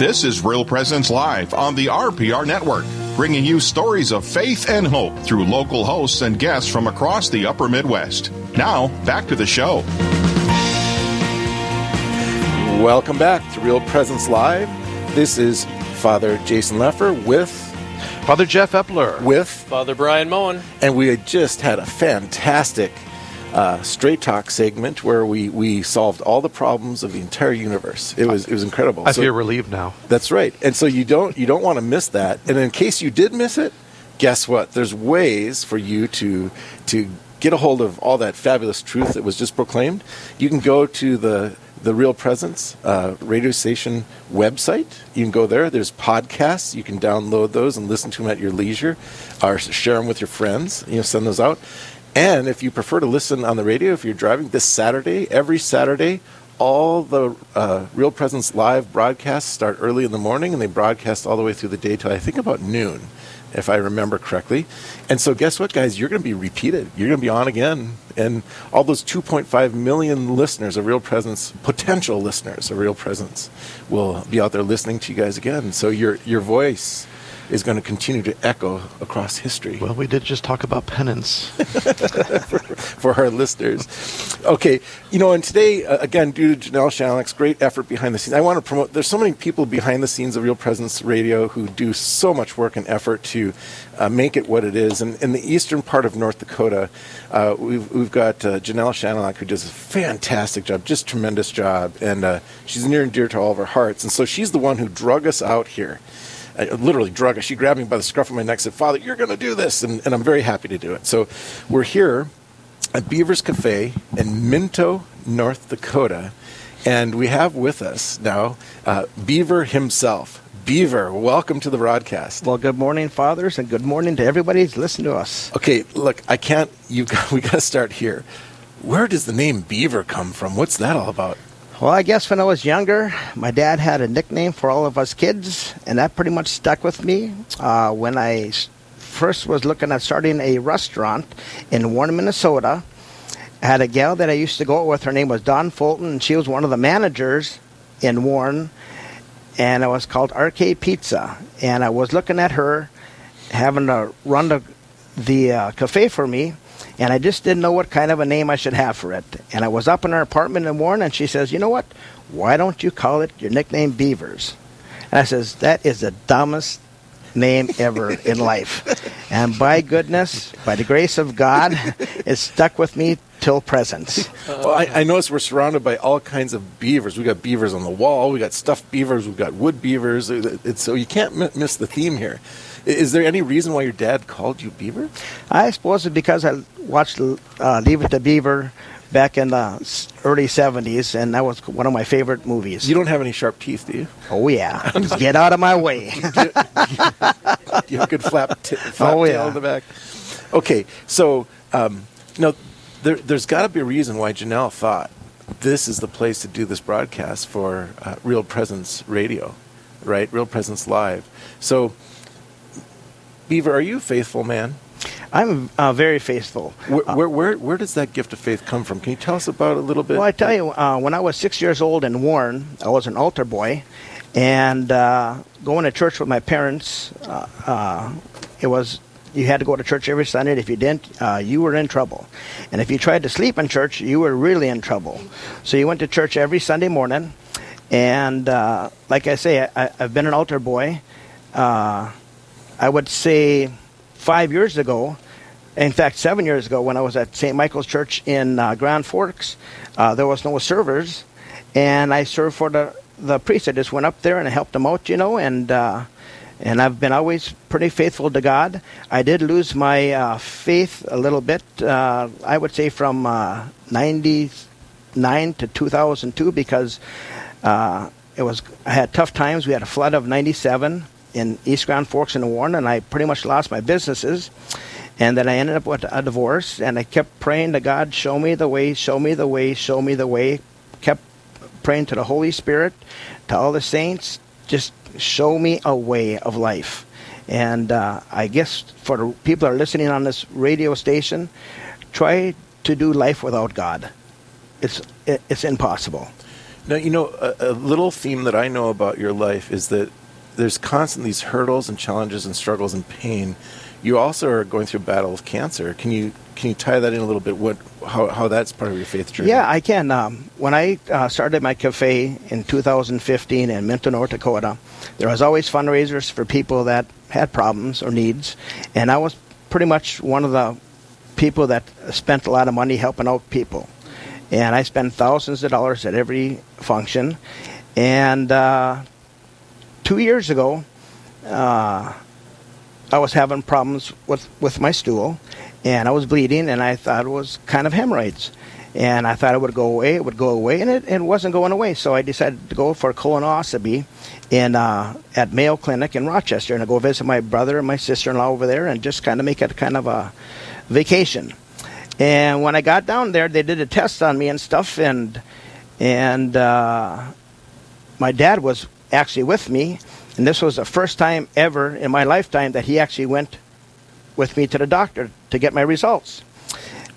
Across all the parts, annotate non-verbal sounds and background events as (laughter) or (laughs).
This is Real Presence Live on the RPR Network, bringing you stories of faith and hope through local hosts and guests from across the upper Midwest. Now, back to the show. Welcome back to Real Presence Live. This is Father Jason Leffer with Father Jeff Epler, with Father Brian Moen, and we had just had a fantastic uh, straight talk segment where we, we solved all the problems of the entire universe. It was it was incredible. I So- feel relieved now. That's right. And so you don't you don't want to miss that. And in case you did miss it, guess what? There's ways for you to to get a hold of all that fabulous truth that was just proclaimed. You can go to the the Real Presence uh, radio station website. You can go there. There's podcasts. You can download those and listen to them at your leisure, or share them with your friends. You know, send those out. And if you prefer to listen on the radio, if you're driving this Saturday, every Saturday, all the uh, Real Presence live broadcasts start early in the morning and they broadcast all the way through the day till I think about noon, if I remember correctly. And so, guess what, guys? You're going to be repeated. You're going to be on again. And all those 2.5 million listeners of Real Presence, potential listeners of Real Presence, will be out there listening to you guys again. So, your, your voice is going to continue to echo across history Well, we did just talk about penance. (laughs) for our listeners. Okay, you know, and today, uh, again, due to Janelle Shalek's great effort behind the scenes, I want to promote. There's so many people behind the scenes of Real Presence Radio who do so much work and effort to uh, make it what it is. And in the eastern part of North Dakota, uh, we've, we've got uh, Janelle Shanalak who does a fantastic job, just tremendous job, and uh, she's near and dear to all of our hearts. And so she's the one who drug us out here uh, literally drug us. She grabbed me by the scruff of my neck and said, Father, you're going to do this. And, and I'm very happy to do it. So we're here at Beaver's Cafe in Minto, North Dakota. And we have with us now uh, Beaver himself. Beaver, welcome to the broadcast. Well, good morning, fathers, and good morning to everybody who's listening to us. Okay, look, I can't. You got, (laughs) we got to start here. Where does the name Beaver come from? What's that all about? Well, I guess when I was younger, my dad had a nickname for all of us kids, and that pretty much stuck with me. Uh, I first was looking at starting a restaurant in Warren, Minnesota, I had a gal that I used to go with. Her name was Don Fulton, and she was one of the managers in Warren, and it was called Arcade Pizza. And I was looking at her having to run the, the uh, cafe for me, and I just didn't know what kind of a name I should have for it. And I was up in her apartment in Warren, and she says, "You know what? Why don't you call it your nickname Beavers?" And I says, "That is the dumbest name ever in (laughs) life." And by goodness, by the grace of God, it stuck with me till present. Well, I, I notice we're surrounded by all kinds of beavers. We got beavers on the wall. We got stuffed beavers. We've got wood beavers. It's, so you can't m- miss the theme here. Is there any reason why your dad called you Beaver? I suppose it's because I watched uh, Leave It to Beaver back in the early 70s, and that was one of my favorite movies. You don't have any sharp teeth, do you? oh, yeah. (laughs) Get out of my way. (laughs) You have a good flap, t- (laughs) flap Oh, tail yeah. in the back. Okay, so um, no, there, there's got to be a reason why Janelle thought this is the place to do this broadcast for uh, Real Presence Radio, right? Real Presence Live. So, Beaver, are you a faithful man? I'm uh, very faithful. Where, where, where, where does that gift of faith come from? Can you tell us about it a little bit? Well, I tell you, uh, when I was six years old in Warren, I was an altar boy, and uh, going to church with my parents, uh, uh, it was you had to go to church every Sunday. If you didn't, uh, you were in trouble. And if you tried to sleep in church, you were really in trouble. So you went to church every Sunday morning, and uh, like I say, I, I've been an altar boy. Uh, I would say five years ago, in fact, seven years ago, when I was at St. Michael's Church in uh, Grand Forks, uh, there was no servers, and I served for the the priest. I just went up there and I helped them out, you know, and uh, and I've been always pretty faithful to God. I did lose my uh, faith a little bit. Uh, I would say from uh, '99 to 2002 because uh, it was I had tough times. We had a flood of '97 in East Grand Forks and Warren, and I pretty much lost my businesses. And then I ended up with a divorce, and I kept praying to God, show me the way, show me the way, show me the way. Kept praying to the Holy Spirit, to all the saints, just show me a way of life. And uh, I guess for the people that are listening on this radio station, try to do life without God. It's it's impossible. Now, you know, a, a little theme that I know about your life is that there's constant these hurdles and challenges and struggles and pain. You also are going through a battle of cancer. Can you can you tie that in a little bit? What how, how that's part of your faith journey? Yeah, I can. Um, when I uh, started my cafe in 2015 in Minto, North Dakota, there was always fundraisers for people that had problems or needs, and I was pretty much one of the people that spent a lot of money helping out people. And I spent thousands of dollars at every function. And uh, two years ago, uh, I was having problems with, with my stool, and I was bleeding, and I thought it was kind of hemorrhoids. And I thought it would go away, it would go away, and it, it wasn't going away. So I decided to go for colonoscopy in, uh, at Mayo Clinic in Rochester, and I go visit my brother and my sister-in-law over there, and just kind of make it kind of a vacation. And when I got down there, they did a test on me and stuff, and and uh, my dad was actually with me, and this was the first time ever in my lifetime that he actually went with me to the doctor to get my results.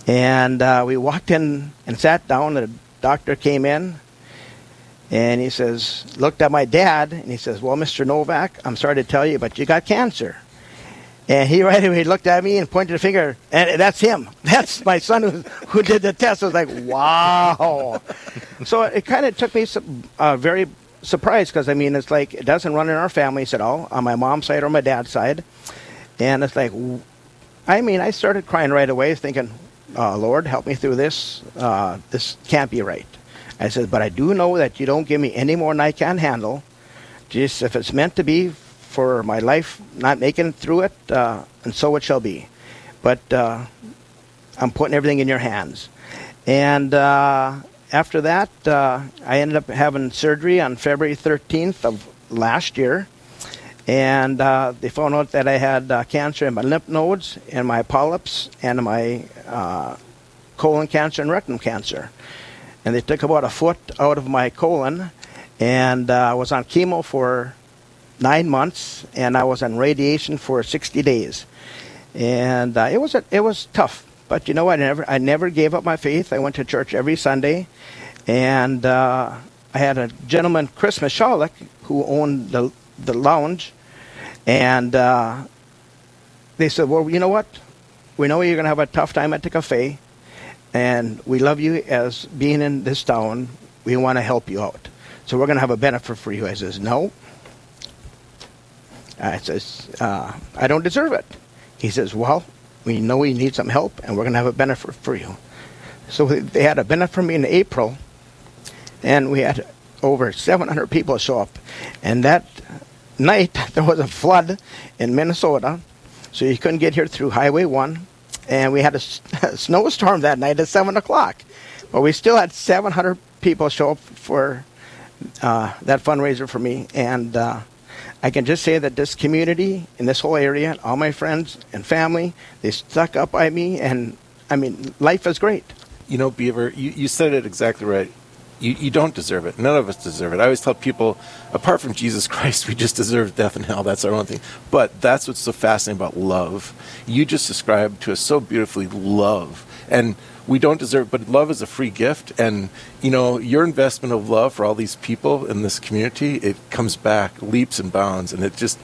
And uh, we walked in and sat down. The doctor came in, and he says, looked at my dad, and he says, "Well, Mr. Novak, I'm sorry to tell you, but you got cancer." And he (laughs) right away looked at me and pointed a finger, and that's him. (laughs) That's my son who, who did the test. I was like, wow. (laughs) so it kind of took me some, uh, very surprised because, I mean, it's like it doesn't run in our families at all, on my mom's side or my dad's side. And it's like, I mean, I started crying right away, thinking, uh, Lord, help me through this. Uh, this can't be right. I said, but I do know that you don't give me any more than I can handle. Just if it's meant to be for my life not making it through it, uh, and so it shall be. But uh, I'm putting everything in your hands. And uh, after that, uh, I ended up having surgery on February 13th of last year. And uh, they found out that I had uh, cancer in my lymph nodes, and my polyps, and my uh, colon cancer and rectum cancer. And they took about a foot out of my colon, and uh, I was on chemo for nine months, and I was on radiation for 60 days. And uh, it was a, it was tough, but you know what? I never I never gave up my faith. I went to church every Sunday, and uh, I had a gentleman, Chris Michalek, who owned the the lounge, and uh, they said, "Well, you know what? We know you're going to have a tough time at the cafe, and we love you as being in this town. We want to help you out, so we're going to have a benefit for you." I says, "No." I says, uh, "I don't deserve it." He says, Well, we know you need some help, and we're going to have a benefit for you. So they had a benefit for me in April, and we had over 700 people show up. And that night, (laughs) there was a flood in Minnesota, so you couldn't get here through Highway 1. And we had a, (laughs) a snowstorm that night at 7 o'clock. But we still had 700 people show up for uh, that fundraiser for me. And uh, I can just say that this community in this whole area, all my friends and family, they stuck up by me. And I mean, life is great. You know, Beaver, you, you said it exactly right. You, you don't deserve it. None of us deserve it. I always tell people, apart from Jesus (laughs) Christ, we just deserve death and hell. That's our own thing. But that's what's so fascinating about love. You just described to us so beautifully love. And we don't deserve but love is a free gift and you know your investment of love for all these people in this community it comes back leaps and bounds and it just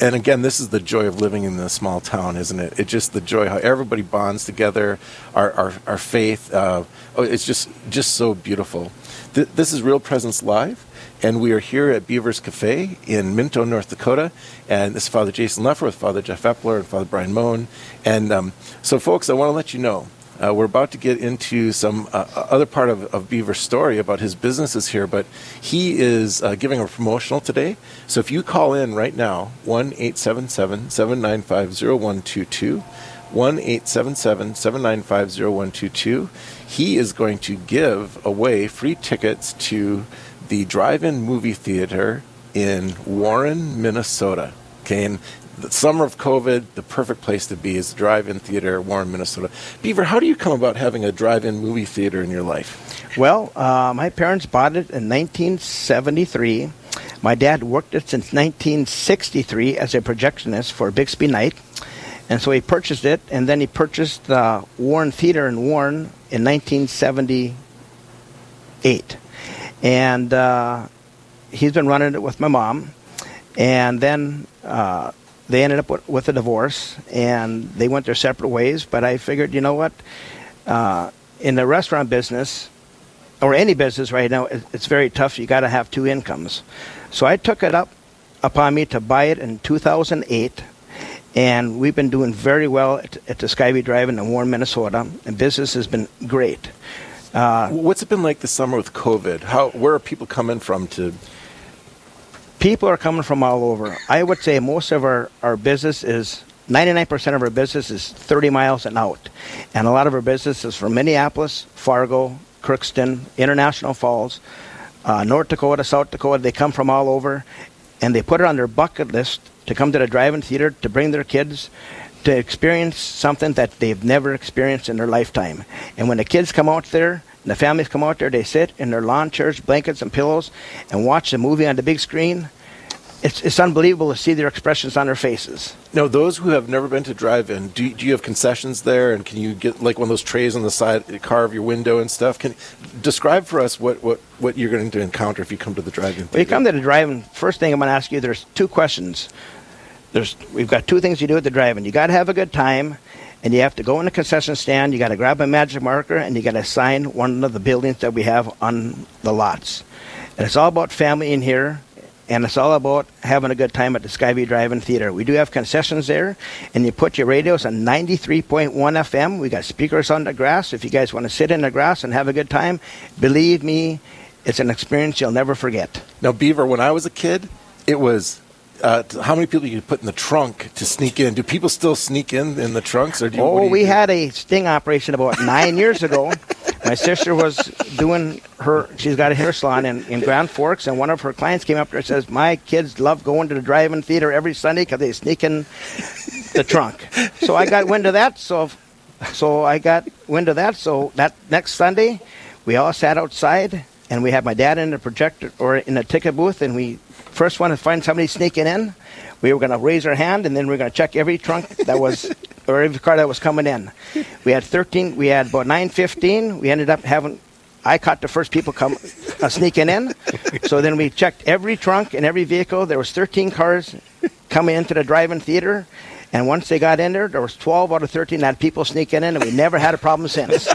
and again this is the joy of living in a small town isn't it it's just the joy how everybody bonds together our our, our faith uh, oh, it's just just so beautiful Th- this is real presence live and we are here at Beaver's Cafe in Minto, North Dakota. And this is Father Jason Leffer with Father Jeff Epler and Father Brian Moen. And um, so, folks, I want to let you know uh, we're about to get into some uh, other part of, of Beaver's story about his businesses here, but he is uh, giving a promotional today. So if you call in right now, 1 877 795 0122, 1 877 795 0122, he is going to give away free tickets to the drive in movie theater in Warren, Minnesota. Okay, and the summer of COVID, the perfect place to be is drive-in theater, Warren, Minnesota. Beaver, how do you come about having a drive-in movie theater in your life? Well, uh, my parents bought it in 1973. My dad worked it since 1963 as a projectionist for Bixby Night. And so he purchased it, and then he purchased the Warren Theater in Warren in 1978. And uh, he's been running it with my mom. And then uh, they ended up with, a divorce and they went their separate ways. But I figured, you know what? Uh, in the restaurant business, or any business right now, it's very tough. You got to have two incomes. So I took it up upon me to buy it in 2008. And we've been doing very well at, at the Skyview Drive in the Warren, Minnesota. And business has been great. Uh, What's it been like this summer with COVID? How where are people coming from to people are coming from all over. I would say most of our, our business is 99% of our business is 30 miles and out. And a lot of our business is from Minneapolis, Fargo, Crookston, International Falls, uh, North Dakota, South Dakota. They come from all over and they put it on their bucket list to come to the drive-in theater to bring their kids to experience something that they've never experienced in their lifetime. And when the kids come out there and the families come out there, they sit in their lawn chairs, blankets, and pillows and watch the movie on the big screen it's, it's unbelievable to see their expressions on their faces. Now, those who have never been to drive-in, do, do you have concessions there, and can you get like one of those trays on the side, carve your window and stuff? Can describe for us what, what, what you're going to encounter if you come to the drive-in? When you come to the drive-in, first thing I'm going to ask you, there's two questions. There's we've got two things you do at the drive-in. You got to have a good time, and you have to go in the concession stand. You got to grab a magic marker, and you got to sign one of the buildings that we have on the lots. And it's all about family in here and it's all about having a good time at the Skyview Drive-In Theater. We do have concessions there, and you put your radios on 93.1 FM. We got speakers on the grass. If you guys want to sit in the grass and have a good time, believe me, it's an experience you'll never forget. Now, Beaver, when I was a kid, it was uh, how many people you put in the trunk to sneak in? Do people still sneak in in the trunks? Or do you, oh, do you we do? had a sting operation about nine years ago. (laughs) My sister was doing her. She's got a hair salon in, in Grand Forks, and one of her clients came up to her and says, "My kids love going to the drive-in theater every Sunday because they sneak in the trunk." So I got wind of that. So, so I got wind of that. So that next Sunday, we all sat outside, and we had my dad in the projector or in the ticket booth, and we first one to find somebody sneaking in, we were going to raise our hand, and then we are going to check every trunk that was or every car that was coming in. We had 13. We had about 9:15. We ended up having. I caught the first people come uh, sneaking in. So then we checked every trunk and every vehicle. There was 13 cars coming into the drive-in theater, And once they got in there, there was 12 out of 13 that had people sneaking in, and we never had a problem since. (laughs)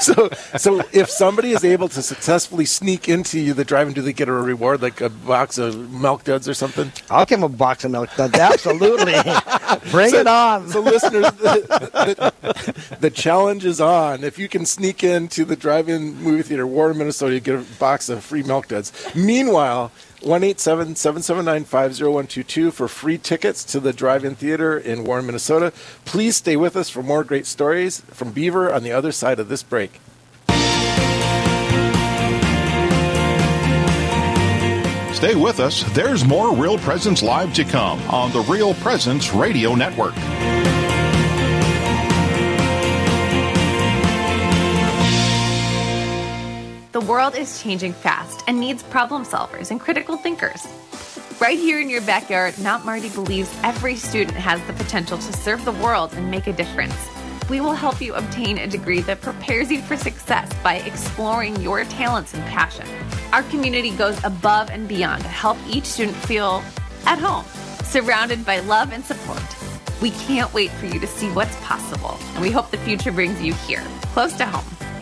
so, so if somebody is able to successfully sneak into you the drive-in, do they get a reward like a box of milk duds or something? I'll give them a box of milk duds. Absolutely. (laughs) Bring so, it on. So, listeners, (laughs) the, the, the, challenge is on. If you can sneak into the drive-in movie theater, Warren, Minnesota, you get a box of free milk duds. Meanwhile, one eight seven seven seven nine five zero one two two for free tickets to the drive-in theater in Warren, Minnesota. Please stay with us for more great stories from Beaver on the other side of this break. Stay with us. There's more Real Presence Live to come on the Real Presence Radio Network. World is changing fast and needs problem solvers and critical thinkers. Right here in your backyard, Mount Marty believes every student has the potential to serve the world and make a difference. We will help you obtain a degree that prepares you for success by exploring your talents and passion. Our community goes above and beyond to help each student feel at home, surrounded by love and support. We can't wait for you to see what's possible, and we hope the future brings you here, close to home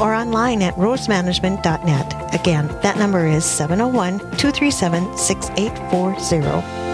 or online at rosemanagement.net. Again, that number is 701 237 6840.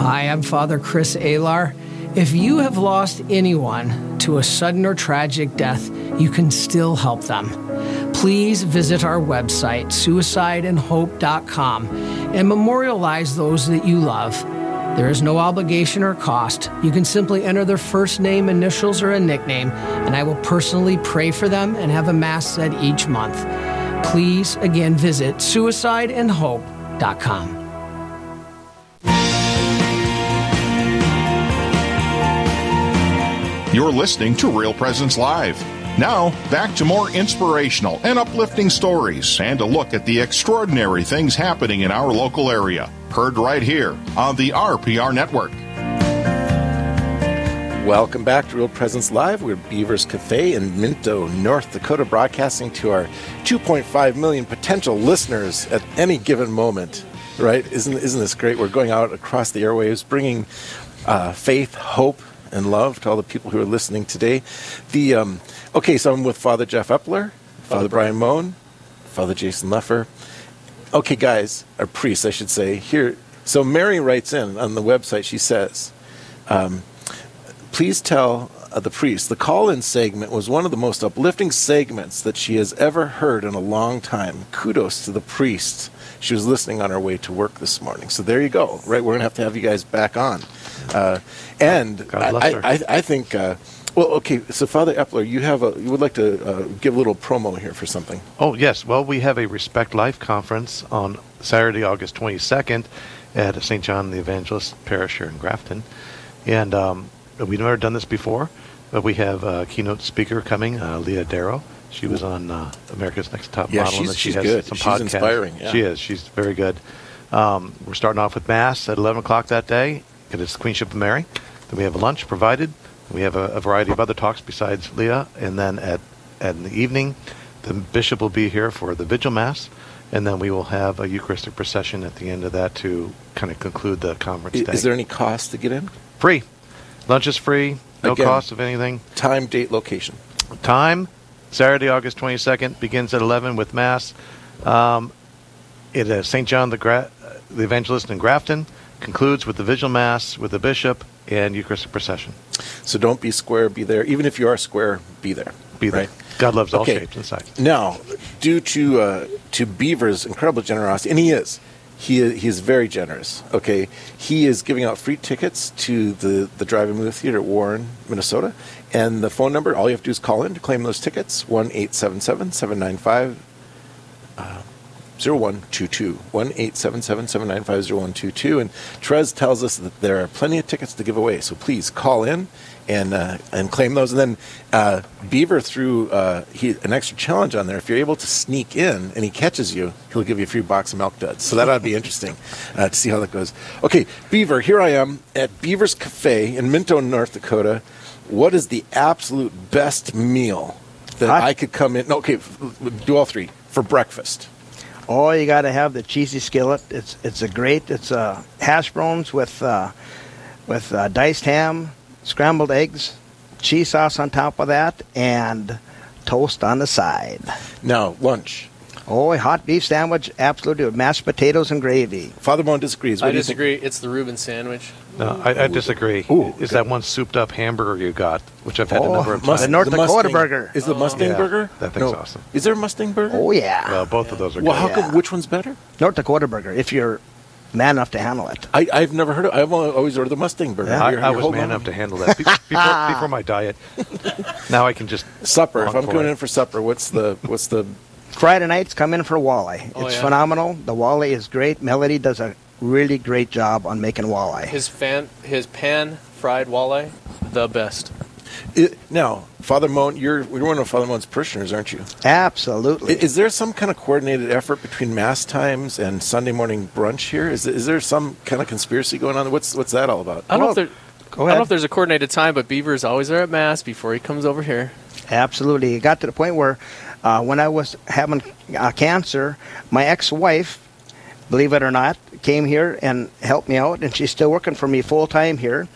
Hi, I'm Father Chris Alar. If you have lost anyone to a sudden or tragic death, you can still help them. Please visit our website, suicideandhope.com, and memorialize those that you love. There is no obligation or cost. You can simply enter their first name, initials, or a nickname, and I will personally pray for them and have a Mass said each month. Please, again, visit suicideandhope.com. You're listening to Real Presence Live. Now, back to more inspirational and uplifting stories and a look at the extraordinary things happening in our local area. Heard right here on the RPR Network. Welcome back to Real Presence Live. We're Beavers Cafe in Minto, North Dakota, broadcasting to our 2.5 million potential listeners at any given moment. Right? Isn't isn't this great? We're going out across the airwaves, bringing uh, faith, hope, and love to all the people who are listening today. The um, okay, so I'm with Father Jeff Epler, Father Brian Moen, Father Jason Leffer. Okay, guys, or priests, I should say. Here, so Mary writes in on the website. She says, um, "Please tell the priest the call-in segment was one of the most uplifting segments that she has ever heard in a long time. Kudos to the priest." She was listening on her way to work this morning. So there you go. Right, we're gonna have to have you guys back on. Uh, and I, I, I, think, uh, well, okay. So Father Epler, you have a, you would like to uh, give a little promo here for something. Oh yes. Well, we have a Respect Life conference on Saturday, August 22nd, at St. John the Evangelist Parish here in Grafton, and um, we've never done this before, but we have a keynote speaker coming, uh, Leah Darrow. She was on uh, America's Next Top yeah, Model. She's, and she she's has good. Some she's podcasts. inspiring. Yeah. She is. She's very good. Um, we're starting off with Mass at 11 o'clock that day. And It is the Queenship of Mary. Then we have lunch provided. We have a, a variety of other talks besides Leah. And then at, at in the evening, the bishop will be here for the Vigil Mass. And then we will have a Eucharistic procession at the end of that to kind of conclude the conference Is, day. is there any cost to get in? Free. Lunch is free. No Again, cost of anything. Time, date, location. Time, Saturday, August 22nd, begins at 11 with Mass. Um, it is St. John the Gra- the evangelist in Grafton, concludes with the Vigil Mass with the bishop and Eucharistic procession. So don't be square, be there. Even if you are square, be there. Be there. Right? God loves all Okay. shapes and sizes. Now, due to uh, to Beaver's incredible generosity, and he is, he he is very generous. Okay, he is giving out free tickets to the the drive-in movie theater at Warren, Minnesota, and the phone number. All you have to do is call in to claim those tickets. One eight seven seven seven nine five. Uh, 0122 1-877-795-0122 and Trez tells us that there are plenty of tickets to give away so please call in and uh, and claim those and then uh, Beaver threw uh, he, an extra challenge on there if you're able to sneak in and he catches you he'll give you a free box of milk duds so that ought to be interesting (laughs) uh, to see how that goes okay Beaver here I am at Beaver's Cafe in Minto North Dakota what is the absolute best meal that Huh? I could come in no, okay do all three for breakfast Oh, you got to have the cheesy skillet. It's it's a great. It's uh, hash browns with uh, with uh, diced ham, scrambled eggs, cheese sauce on top of that, and toast on the side. now lunch Oh, a hot beef sandwich, absolutely, with mashed potatoes and gravy. Father Bone disagrees. What I do think? disagree. It's the Reuben sandwich. No, I, I disagree. Ooh, is okay. that one souped up hamburger you got, which I've had a Oh, number of Must- times? The North the Dakota Mustang- burger. Is the oh. Mustang Yeah, burger? that thing's awesome. Is there a Mustang burger? Oh yeah, Well, both of those are Well, good. Well, how come? Yeah. Which one's better? North Dakota burger. If you're man enough to handle it. I, I've never heard of. I've only- always ordered the Mustang burger. Yeah. I, You're- I was man on. enough to handle that Be- (laughs) before, before my diet. Now I can just supper. If I'm for going it. in for supper, what's the what's the? Friday nights come in for walleye. Oh, it's yeah. phenomenal. The walleye is great. Melody does a really great job on making walleye. His fan, his pan fried walleye, the best. It, now, Father Moen, you're you're one of Father Moen's parishioners, aren't you? Absolutely. I- Is there some kind of coordinated effort between mass times and Sunday morning brunch here? Is is there some kind of conspiracy going on? What's what's that all about? I don't know Well, if there. Go I don't know if there's a coordinated time, but Beaver's always there at mass before he comes over here. Absolutely. It got to the point where uh, when I was having uh, cancer, my ex wife, believe it or not, came here and helped me out, and she's still working for me full time here.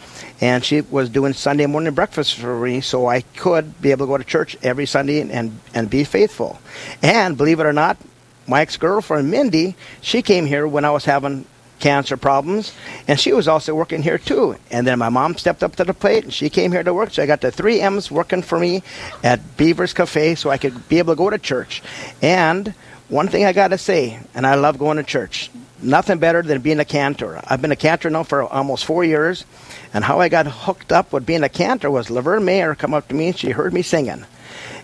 And she was doing Sunday morning breakfast for me so I could be able to go to church every Sunday and, and, and be faithful. And believe it or not, my ex girlfriend, Mindy, she came here when I was having cancer problems, and she was also working here too. And then my mom stepped up to the plate, and she came here to work. So I got the three M's working for me at Beaver's Cafe, so I could be able to go to church. And one thing I got to say, and I love going to church. Nothing better than being a cantor. I've been a cantor now for almost four years, and how I got hooked up with being a cantor was Laverne Mayer come up to me and she heard me singing.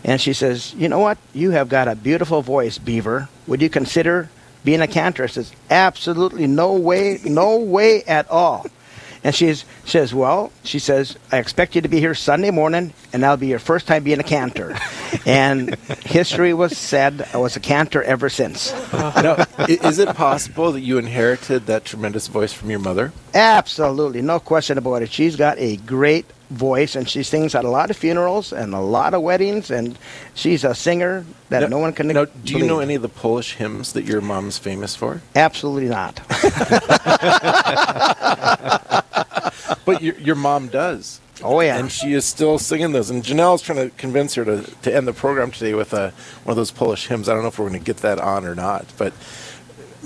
And she says, You know what? You have got a beautiful voice, Beaver. Would you consider being a cantor? I says, Absolutely no way, no way at all. And she says, Well, she says, I expect you to be here Sunday morning, and that'll be your first time being a cantor. (laughs) and history was said I was a cantor ever since. now, is it possible that you inherited that tremendous voice from your mother? Absolutely, no question about it. She's got a great voice, and she sings at a lot of funerals and a lot of weddings, and she's a singer that Now- no one can. Now, do you know any of the Polish hymns that your mom's famous for? Absolutely not. (laughs) (laughs) But your, your mom does. Oh yeah. And she is still singing those. And Janelle's trying to convince her to, to end the program today with a, one of those Polish hymns. I don't know if we're going to get that on or not. But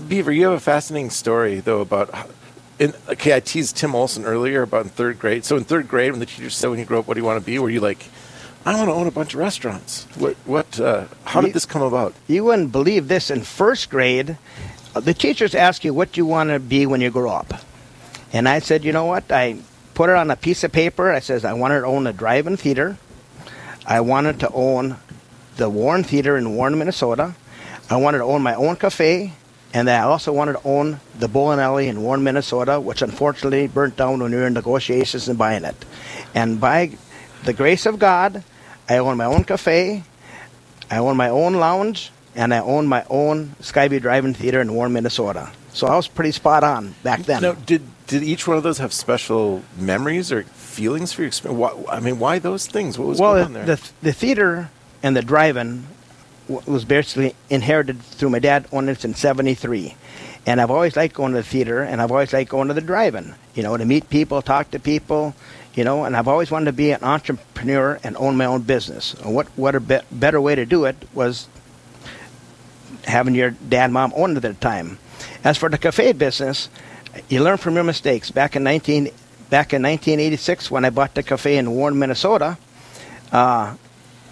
Beaver, you have a fascinating story, though, about. how- In, okay, I teased Tim Olson earlier about in third grade. So in third grade, when the teacher said, "When you grow up, what do you want to be?" Were you like, "I want to own a bunch of restaurants"? What? What? Uh, how did You- this come about? You wouldn't believe this. In first grade, uh, the teachers ask you what do you want to be when you grow up, and I said, you know what? I put it on a piece of paper. I says I wanted to own a drive-in theater. I wanted to own the Warren Theater in Warren, Minnesota. I wanted to own my own cafe, and I also wanted to own the bowling alley in Warren, Minnesota, which unfortunately burnt down when we were in negotiations and buying it. And by the grace of God, I own my own cafe. I own my own lounge, and I own my own Skyview Drive-In Theater in Warren, Minnesota. So I was pretty spot on back then. Now, did did each one of those have special memories or feelings for your experience? Why, I mean, why those things? What was well, going on there? the the theater and the drive-in w- was basically inherited through my dad owned it in '73, and I've always liked going to the theater, and I've always liked going to the drive-in. You know, to meet people, talk to people. You know, and I've always wanted to be an entrepreneur and own my own business. And what what a be- better way to do it was having your dad and mom own it at the time. As for the cafe business, you learn from your mistakes. Back in 19, back in 1986, when I bought the cafe in Warren, Minnesota, uh,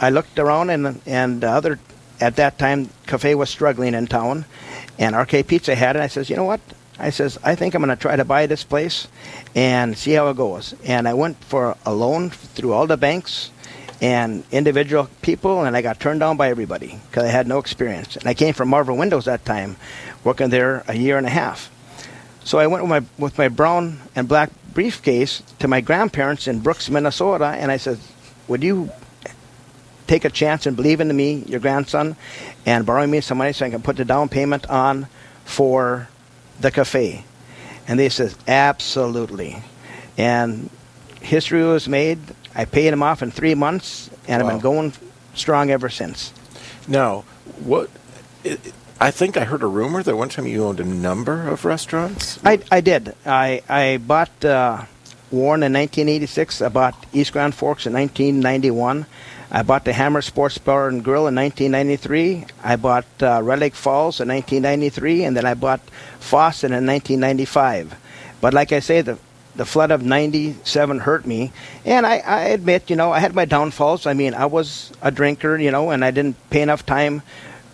I looked around and and other at that time cafe was struggling in town, and RK Pizza had it. I says, you know what? I says I think I'm going to try to buy this place and see how it goes. And I went for a loan through all the banks and individual people, and I got turned down by everybody because I had no experience. And I came from Marvin Windows that time, working there a year and a half. So I went with my with my brown and black briefcase to my grandparents in Brooks, Minnesota, and I said, "Would you take a chance and believe in me, your grandson, and borrow me some money so I can put the down payment on for the cafe?" And they said, "Absolutely." And history was made. I paid them off in three months, and Wow. I've been going strong ever since. Now, what? It, I think I heard a rumor that one time you owned a number of restaurants. I, I did. I I bought uh, Warren in 1986. I bought East Grand Forks in 1991. I bought the Hammer Sports Bar and Grill in 1993. I bought uh, Red Lake Falls in 1993, and then I bought Fawcett in 1995. But like I say, the the flood of 97 hurt me and I, I admit you know i had my downfalls i mean i was a drinker you know and i didn't pay enough time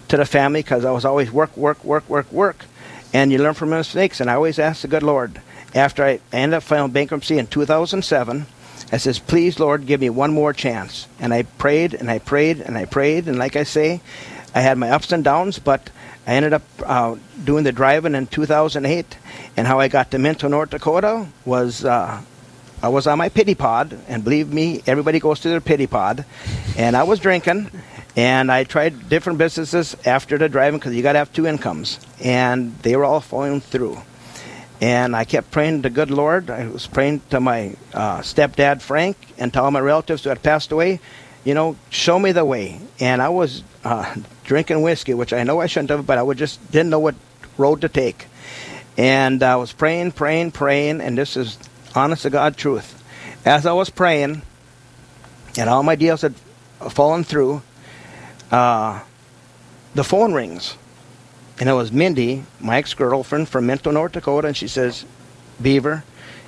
to the family because i was always work work work work work. And you learn from mistakes. And i always ask the good lord after i ended up filing bankruptcy in 2007 i says please lord give me one more chance. And i prayed and i prayed and i prayed. And like i say i had my ups and downs but I ended up uh, doing the driving in 2008, and how I got to Minto, North Dakota was uh, I was on my pity pod, and believe me, everybody goes to their pity pod, and I was drinking, and I tried different businesses after the driving because you got to have two incomes, and they were all falling through. And I kept praying to the good Lord. I was praying to my uh, stepdad Frank and to all my relatives who had passed away. You know, show me the way. And I was uh, drinking whiskey, which I know I shouldn't have, but I would just didn't know what road to take. And I was praying, praying, praying, and this is honest to God truth. As I was praying, and all my deals had fallen through, uh, the phone rings. And it was Mindy, my ex girlfriend from Minto, North Dakota, and she says, Beaver,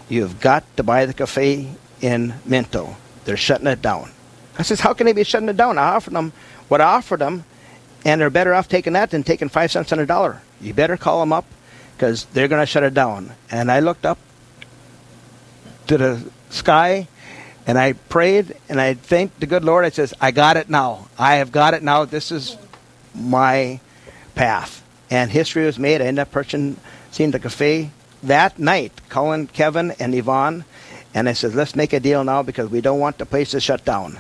you've got to buy the cafe in Minto. They're shutting it down. I says, How can they be shutting it down? I offered them what I offered them, and they're better off taking that than taking five cents on a dollar. You better call them up because they're going to shut it down. And I looked up to the sky and I prayed and I thanked the good Lord. I says, I got it now. I have got it now. This is my path. And history was made. I ended up purchasing the cafe that night, calling Kevin and Yvonne. And I said, let's make a deal now because we don't want the place to shut down.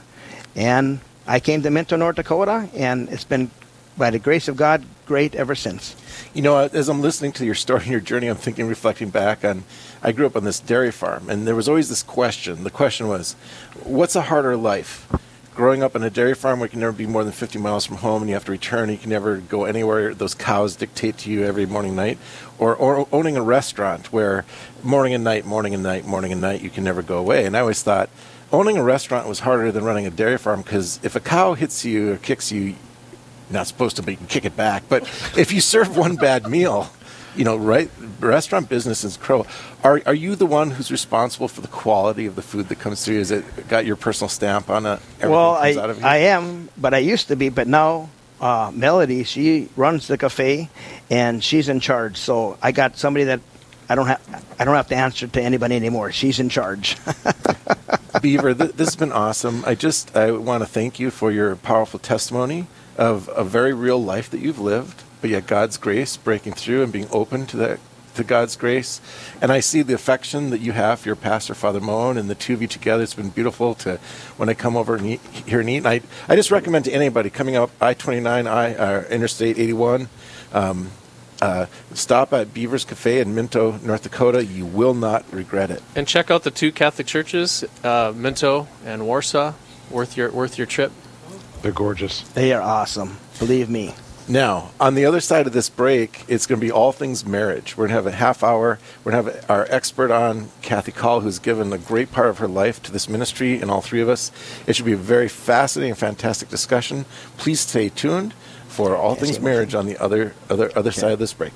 And I came to Minto, North Dakota, and it's been, by the grace of God, great ever since. You know, as I'm listening to your story and your journey, I'm thinking, reflecting back on, I grew up on this dairy farm, and there was always this question. The question was, what's a harder life? Growing up on a dairy farm where you can never be more than 50 miles from home and you have to return, you can never go anywhere, those cows dictate to you every morning, night, or, or owning a restaurant where morning and night, morning and night, morning and night, you can never go away. And I always thought, owning a restaurant was harder than running a dairy farm because if a cow hits you or kicks you, not supposed to, but you can kick it back. But if you serve one bad meal, you know, right? Restaurant business is crow. Are are you the one who's responsible for the quality of the food that comes through? Is it got your personal stamp on it? Well, I, out of you? I am, but I used to be, but now uh, Melody, she runs the cafe, and she's in charge. So I got somebody that I don't have. I don't have to answer to anybody anymore. She's in charge. (laughs) Beaver, th- this has been awesome. I just I want to thank you for your powerful testimony of a very real life that you've lived, but yet God's grace breaking through and being open to that to God's grace. And I see the affection that you have for your pastor, Father Moen, and the two of you together. It's been beautiful to when I come over and eat, here and eat. And I, I just recommend to anybody coming up I 29, I uh, Interstate 81. Um, uh, stop at Beaver's Cafe in Minto, North Dakota. You will not regret it. And check out the two Catholic churches, uh, Minto and Warsaw. Worth your worth your trip. They're gorgeous. they are awesome. Believe me. Now, on the other side of this break, it's going to be all things marriage. We're going to have a half hour. We're going to have our expert on, Kathy Call, who's given a great part of her life to this ministry and all three of us. It should be a very fascinating, and fantastic discussion. Please stay tuned for all things marriage on the other other other side of this break.